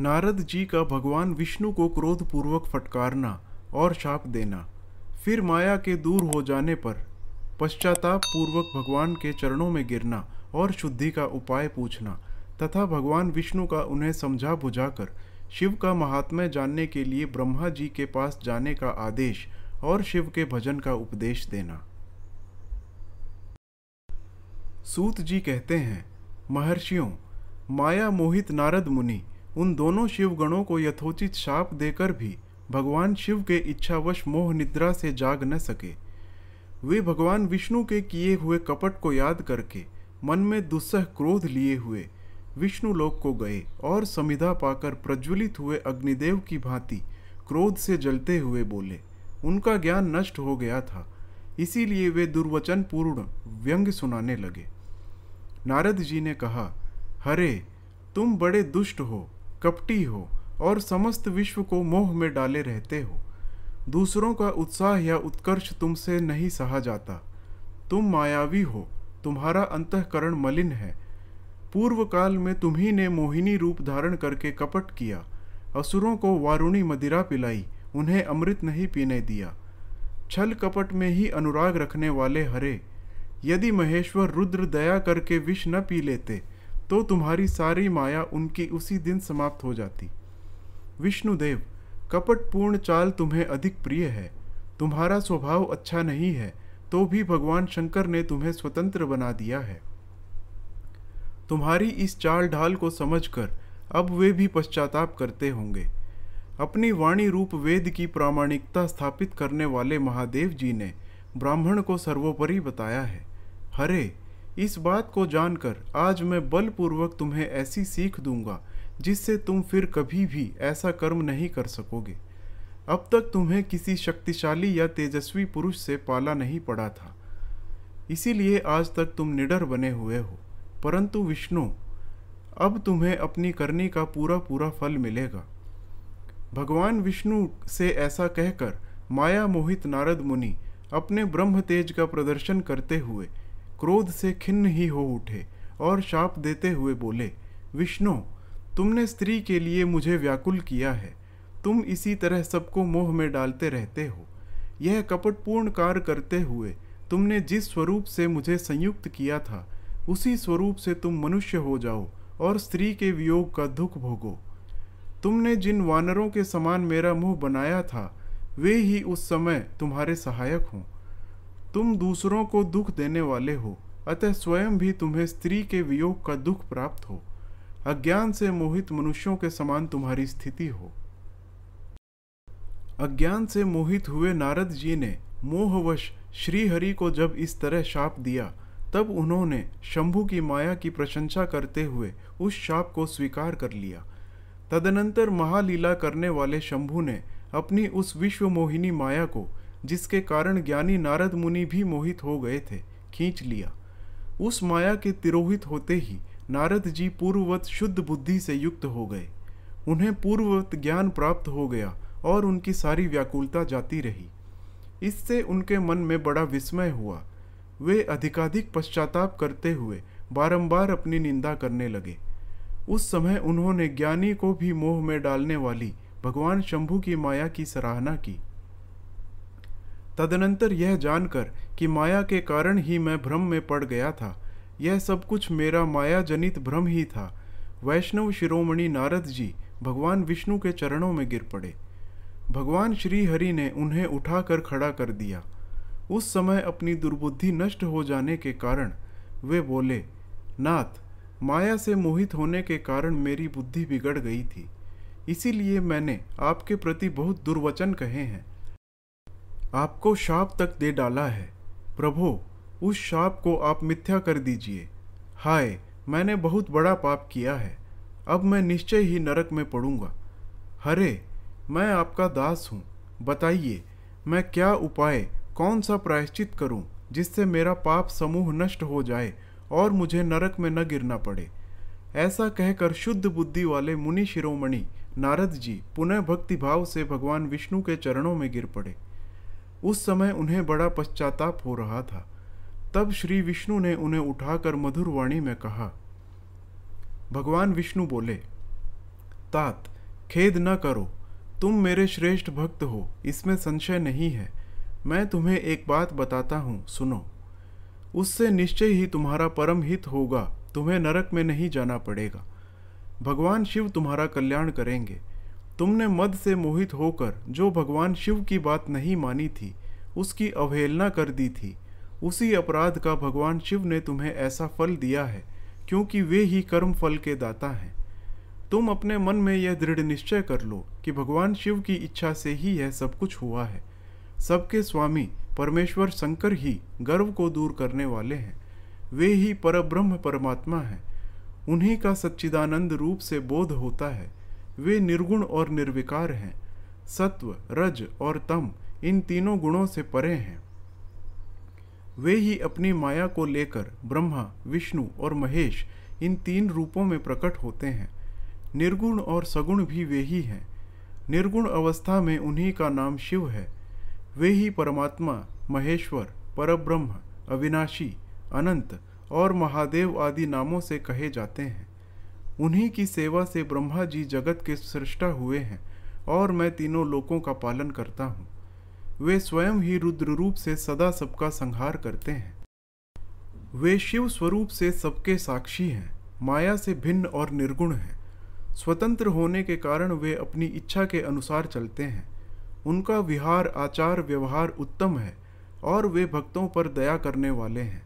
नारद जी का भगवान विष्णु को क्रोधपूर्वक फटकारना और शाप देना। फिर माया के दूर हो जाने पर पश्चाताप पूर्वक भगवान के चरणों में गिरना और शुद्धि का उपाय पूछना तथा भगवान विष्णु का उन्हें समझा बुझाकर शिव का महात्म्य जानने के लिए ब्रह्मा जी के पास जाने का आदेश और शिव के भजन का उपदेश देना। सूत जी कहते हैं, महर्षियों, माया मोहित नारद मुनि उन दोनों शिवगणों को यथोचित शाप देकर भी भगवान शिव के इच्छावश मोह निद्रा से जाग न सके। वे भगवान विष्णु के किए हुए कपट को याद करके मन में दुस्सह क्रोध लिए हुए विष्णु लोक को गए और समिधा पाकर प्रज्वलित हुए अग्निदेव की भांति क्रोध से जलते हुए बोले, उनका ज्ञान नष्ट हो गया था। इसीलिए वे दुर्वचन पूर्ण व्यंग सुनाने लगे। नारद जी ने कहा, हरे, तुम बड़े दुष्ट हो। कपटी हो और समस्त विश्व को मोह में डाले रहते हो। दूसरों का उत्साह या उत्कर्ष तुमसे नहीं सहा जाता। तुम मायावी हो, तुम्हारा अंतकरण मलिन है। पूर्व काल में तुम्ही ने मोहिनी रूप धारण करके कपट किया। असुरों को वारुणी मदिरा पिलाई, उन्हें अमृत नहीं पीने दिया। छल कपट में ही अनुराग रखने वाले हरे, यदि महेश्वर रुद्र दया करके विष न पी लेते तो तुम्हारी सारी माया उनकी उसी दिन समाप्त हो जाती। विष्णुदेव, कपटपूर्ण चाल तुम्हें अधिक प्रिय है। तुम्हारा स्वभाव अच्छा नहीं है तो भी भगवान शंकर ने तुम्हें स्वतंत्र बना दिया है। तुम्हारी इस चाल ढाल को समझकर अब वे भी पश्चाताप करते होंगे। अपनी वाणी रूप वेद की प्रामाणिकता स्थापित करने वाले महादेव जी ने ब्राह्मण को सर्वोपरि बताया है। हरे इस बात को जानकर आज मैं बलपूर्वक तुम्हें ऐसी सीख दूँगा, जिससे तुम फिर कभी भी ऐसा कर्म नहीं कर सकोगे। अब तक तुम्हें किसी शक्तिशाली या तेजस्वी पुरुष से पाला नहीं पड़ा था। इसीलिए आज तक तुम निडर बने हुए हो। परंतु विष्णु, अब तुम्हें अपनी करनी का पूरा पूरा फल मिलेगा। भगवान विष्णु से ऐसा कहकर माया मोहित नारद मुनि अपने ब्रह्म तेज का प्रदर्शन करते हुए क्रोध से खिन्न ही हो उठे और शाप देते हुए बोले, विष्णु, तुमने स्त्री के लिए मुझे व्याकुल किया है। तुम इसी तरह सबको मोह में डालते रहते हो। यह कपटपूर्ण कार्य करते हुए तुमने जिस स्वरूप से मुझे संयुक्त किया था, उसी स्वरूप से तुम मनुष्य हो जाओ और स्त्री के वियोग का दुख भोगो। तुमने जिन वानरों के समान मेरा मुँह बनाया था, वे ही उस समय तुम्हारे सहायक हों। तुम दूसरों को दुख देने वाले हो, अतः स्वयं भी तुम्हें स्त्री के वियोग का दुख प्राप्त हो। अज्ञान से मोहित मनुष्यों के समान तुम्हारी स्थिति हो। अज्ञान से मोहित हुए नारद जी ने मोहवश श्रीहरि को जब इस तरह शाप दिया, तब उन्होंने शंभु की माया की प्रशंसा करते हुए उस शाप को स्वीकार कर लिया। तदनंतर महालीला करने वाले शंभु ने अपनी उस विश्व मोहिनी माया को जिसके कारण ज्ञानी नारद मुनि भी मोहित हो गए थे, खींच लिया। उस माया के तिरोहित होते ही नारद जी पूर्ववत शुद्ध बुद्धि से युक्त हो गए। उन्हें पूर्ववत ज्ञान प्राप्त हो गया और उनकी सारी व्याकुलता जाती रही। इससे उनके मन में बड़ा विस्मय हुआ। वे अधिकाधिक पश्चाताप करते हुए बारंबार अपनी निंदा करने लगे। उस समय उन्होंने ज्ञानी को भी मोह में डालने वाली भगवान शंभु की माया की सराहना की। तदनंतर यह जानकर कि माया के कारण ही मैं भ्रम में पड़ गया था। यह सब कुछ मेरा माया जनित भ्रम ही था। वैष्णव शिरोमणि नारद जी भगवान विष्णु के चरणों में गिर पड़े। भगवान श्री हरि ने उन्हें उठाकर खड़ा कर दिया। उस समय अपनी दुर्बुद्धि नष्ट हो जाने के कारण वे बोले, नाथ, माया से मोहित होने के कारण मेरी बुद्धि बिगड़ गई थी। इसीलिए मैंने आपके प्रति बहुत दुर्वचन कहे हैं। आपको शाप तक दे डाला है। प्रभो, उस शाप को आप मिथ्या कर दीजिए। हाय, मैंने बहुत बड़ा पाप किया है। अब मैं निश्चय ही नरक में पड़ूँगा। हरे, मैं आपका दास हूँ। बताइए, मैं क्या उपाय कौन सा प्रायश्चित करूँ, जिससे मेरा पाप समूह नष्ट हो जाए और मुझे नरक में न गिरना पड़े? ऐसा कहकर शुद्ध बुद्धि वाले मुनि शिरोमणि नारद जी पुनः भक्तिभाव से भगवान विष्णु के चरणों में गिर पड़े। उस समय उन्हें बड़ा पश्चाताप हो रहा था। तब श्री विष्णु ने उन्हें उठाकर मधुर वाणी में कहा, भगवान विष्णु बोले, तात, खेद न करो। तुम मेरे श्रेष्ठ भक्त हो, इसमें संशय नहीं है। मैं तुम्हें एक बात बताता हूँ, सुनो। उससे निश्चय ही तुम्हारा परम हित होगा, तुम्हें नरक में नहीं जाना पड़ेगा। भगवान शिव तुम्हारा कल्याण करेंगे। तुमने मद से मोहित होकर जो भगवान शिव की बात नहीं मानी थी, उसकी अवहेलना कर दी थी। उसी अपराध का भगवान शिव ने तुम्हें ऐसा फल दिया है, क्योंकि वे ही कर्म फल के दाता हैं। तुम अपने मन में यह दृढ़ निश्चय कर लो कि भगवान शिव की इच्छा से ही यह सब कुछ हुआ है। सबके स्वामी परमेश्वर शंकर ही गर्व को दूर करने वाले हैं। वे ही परब्रह्म परमात्मा हैं। उन्हीं का सच्चिदानंद रूप से बोध होता है। वे निर्गुण और निर्विकार हैं। सत्व, रज और तम, इन तीनों गुणों से परे हैं। वे ही अपनी माया को लेकर ब्रह्मा, विष्णु और महेश, इन तीन रूपों में प्रकट होते हैं। निर्गुण और सगुण भी वे ही हैं। निर्गुण अवस्था में उन्हीं का नाम शिव है। वे ही परमात्मा, महेश्वर, परब्रह्म, अविनाशी, अनंत और महादेव आदि नामों से कहे जाते हैं। उन्हीं की सेवा से ब्रह्मा जी जगत के सृष्टा हुए हैं, और मैं तीनों लोकों का पालन करता हूँ। वे स्वयं ही रुद्र रूप से सदा सबका संहार करते हैं। वे शिव स्वरूप से सबके साक्षी हैं, माया से भिन्न और निर्गुण हैं। स्वतंत्र होने के कारण वे अपनी इच्छा के अनुसार चलते हैं। उनका विहार, आचार, व्यवहार उत्तम है, और वे भक्तों पर दया करने वाले हैं।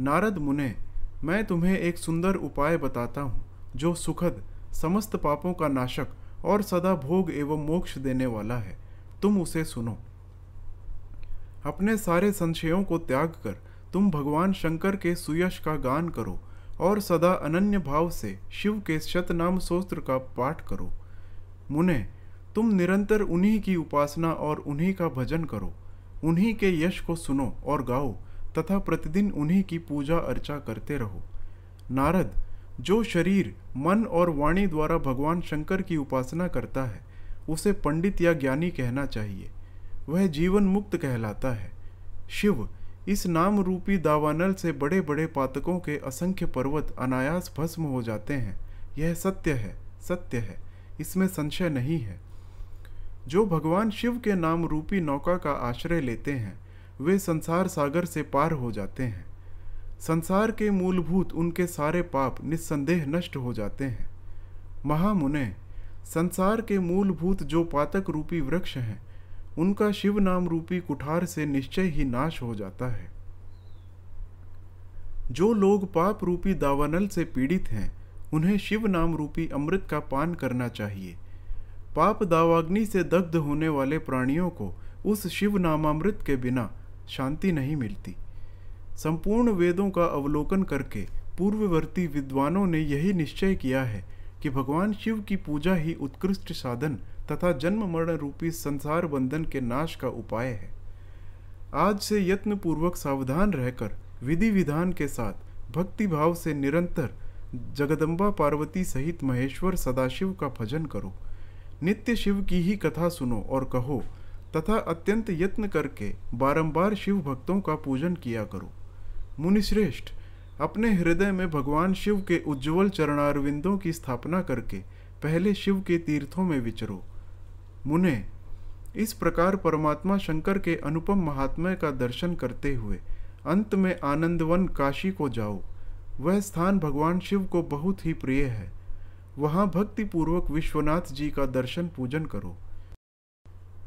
नारद मुने, मैं तुम्हें एक सुंदर उपाय बताता हूँ। जो सुखद, समस्त पापों का नाशक और सदा भोग एवं मोक्ष देने वाला है। तुम उसे सुनो। अपने सारे संशयों को त्याग कर तुम भगवान शंकर के सुयश का गान करो और सदा अनन्य भाव से शिव के शतनाम सोस्त्र का पाठ करो। मुने, तुम निरंतर उन्हीं की उपासना और उन्हीं का भजन करो। उन्हीं के यश को सुनो और गाओ तथा प्रतिदिन उन्हीं की पूजा अर्चा करते रहो। नारद जो शरीर मन और वाणी द्वारा भगवान शंकर की उपासना करता है, उसे पंडित या ज्ञानी कहना चाहिए। वह जीवन मुक्त कहलाता है। शिव, इस नाम रूपी दावानल से बड़े बड़े पातकों के असंख्य पर्वत अनायास भस्म हो जाते हैं। यह सत्य है सत्य है, इसमें संशय नहीं है। जो भगवान शिव के नाम रूपी नौका का आश्रय लेते हैं, वे संसार सागर से पार हो जाते हैं। संसार के मूलभूत उनके सारे पाप निस्संदेह नष्ट हो जाते हैं। महामुने, संसार के मूलभूत जो पातक रूपी वृक्ष हैं, उनका शिव नाम रूपी कुठार से निश्चय ही नाश हो जाता है। जो लोग पाप रूपी दावानल से पीड़ित हैं, उन्हें शिव नाम रूपी अमृत का पान करना चाहिए। पाप दावाग्नि से दग्ध होने वाले प्राणियों को उस शिव नामामृत के बिना शांति नहीं मिलती। संपूर्ण वेदों का अवलोकन करके पूर्ववर्ती विद्वानों ने यही निश्चय किया है कि भगवान शिव की पूजा ही उत्कृष्ट साधन तथा जन्म मरण रूपी संसार बंधन के नाश का उपाय है। आज से यत्न पूर्वक सावधान रहकर विधि विधान के साथ भक्ति भाव से निरंतर जगदम्बा पार्वती सहित महेश्वर सदाशिव का भजन करो। नित्य शिव की ही कथा सुनो और कहो तथा अत्यंत यत्न करके बारंबार शिव भक्तों का पूजन किया करो। मुनिश्रेष्ठ, अपने हृदय में भगवान शिव के उज्जवल चरणारविंदों की स्थापना करके पहले शिव के तीर्थों में विचरो। मुने, इस प्रकार परमात्मा शंकर के अनुपम महात्म्य का दर्शन करते हुए अंत में आनंदवन काशी को जाओ। वह स्थान भगवान शिव को बहुत ही प्रिय है। वहाँ भक्तिपूर्वक विश्वनाथ जी का दर्शन पूजन करो।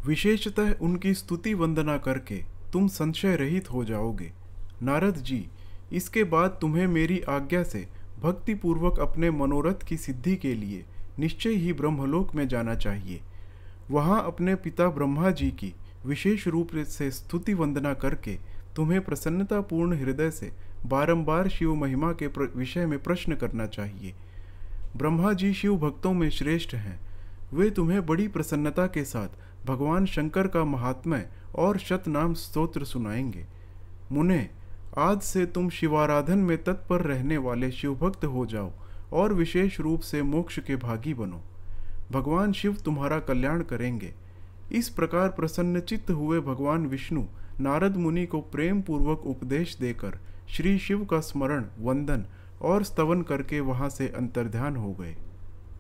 विशेषतः उनकी स्तुति वंदना करके तुम संशय रहित हो जाओगे। नारद जी, इसके बाद तुम्हें मेरी आज्ञा से भक्तिपूर्वक अपने मनोरथ की सिद्धि के लिए निश्चय ही ब्रह्मलोक में जाना चाहिए। वहाँ अपने पिता ब्रह्मा जी की विशेष रूप से स्तुति वंदना करके तुम्हें प्रसन्नतापूर्ण हृदय से बारंबार शिव महिमा के विषय में प्रश्न करना चाहिए। ब्रह्मा जी शिव भक्तों में श्रेष्ठ हैं। वे तुम्हें बड़ी प्रसन्नता के साथ भगवान शंकर का महात्म्य और शतनाम स्तोत्र सुनाएँगे। मुने आज से तुम शिवाराधन में तत्पर रहने वाले शिवभक्त हो जाओ और विशेष रूप से मोक्ष के भागी बनो। भगवान शिव तुम्हारा कल्याण करेंगे। इस प्रकार प्रसन्नचित्त हुए भगवान विष्णु नारद मुनि को प्रेम पूर्वक उपदेश देकर श्री शिव का स्मरण, वंदन और स्तवन करके वहाँ से अंतर्ध्यान हो गए।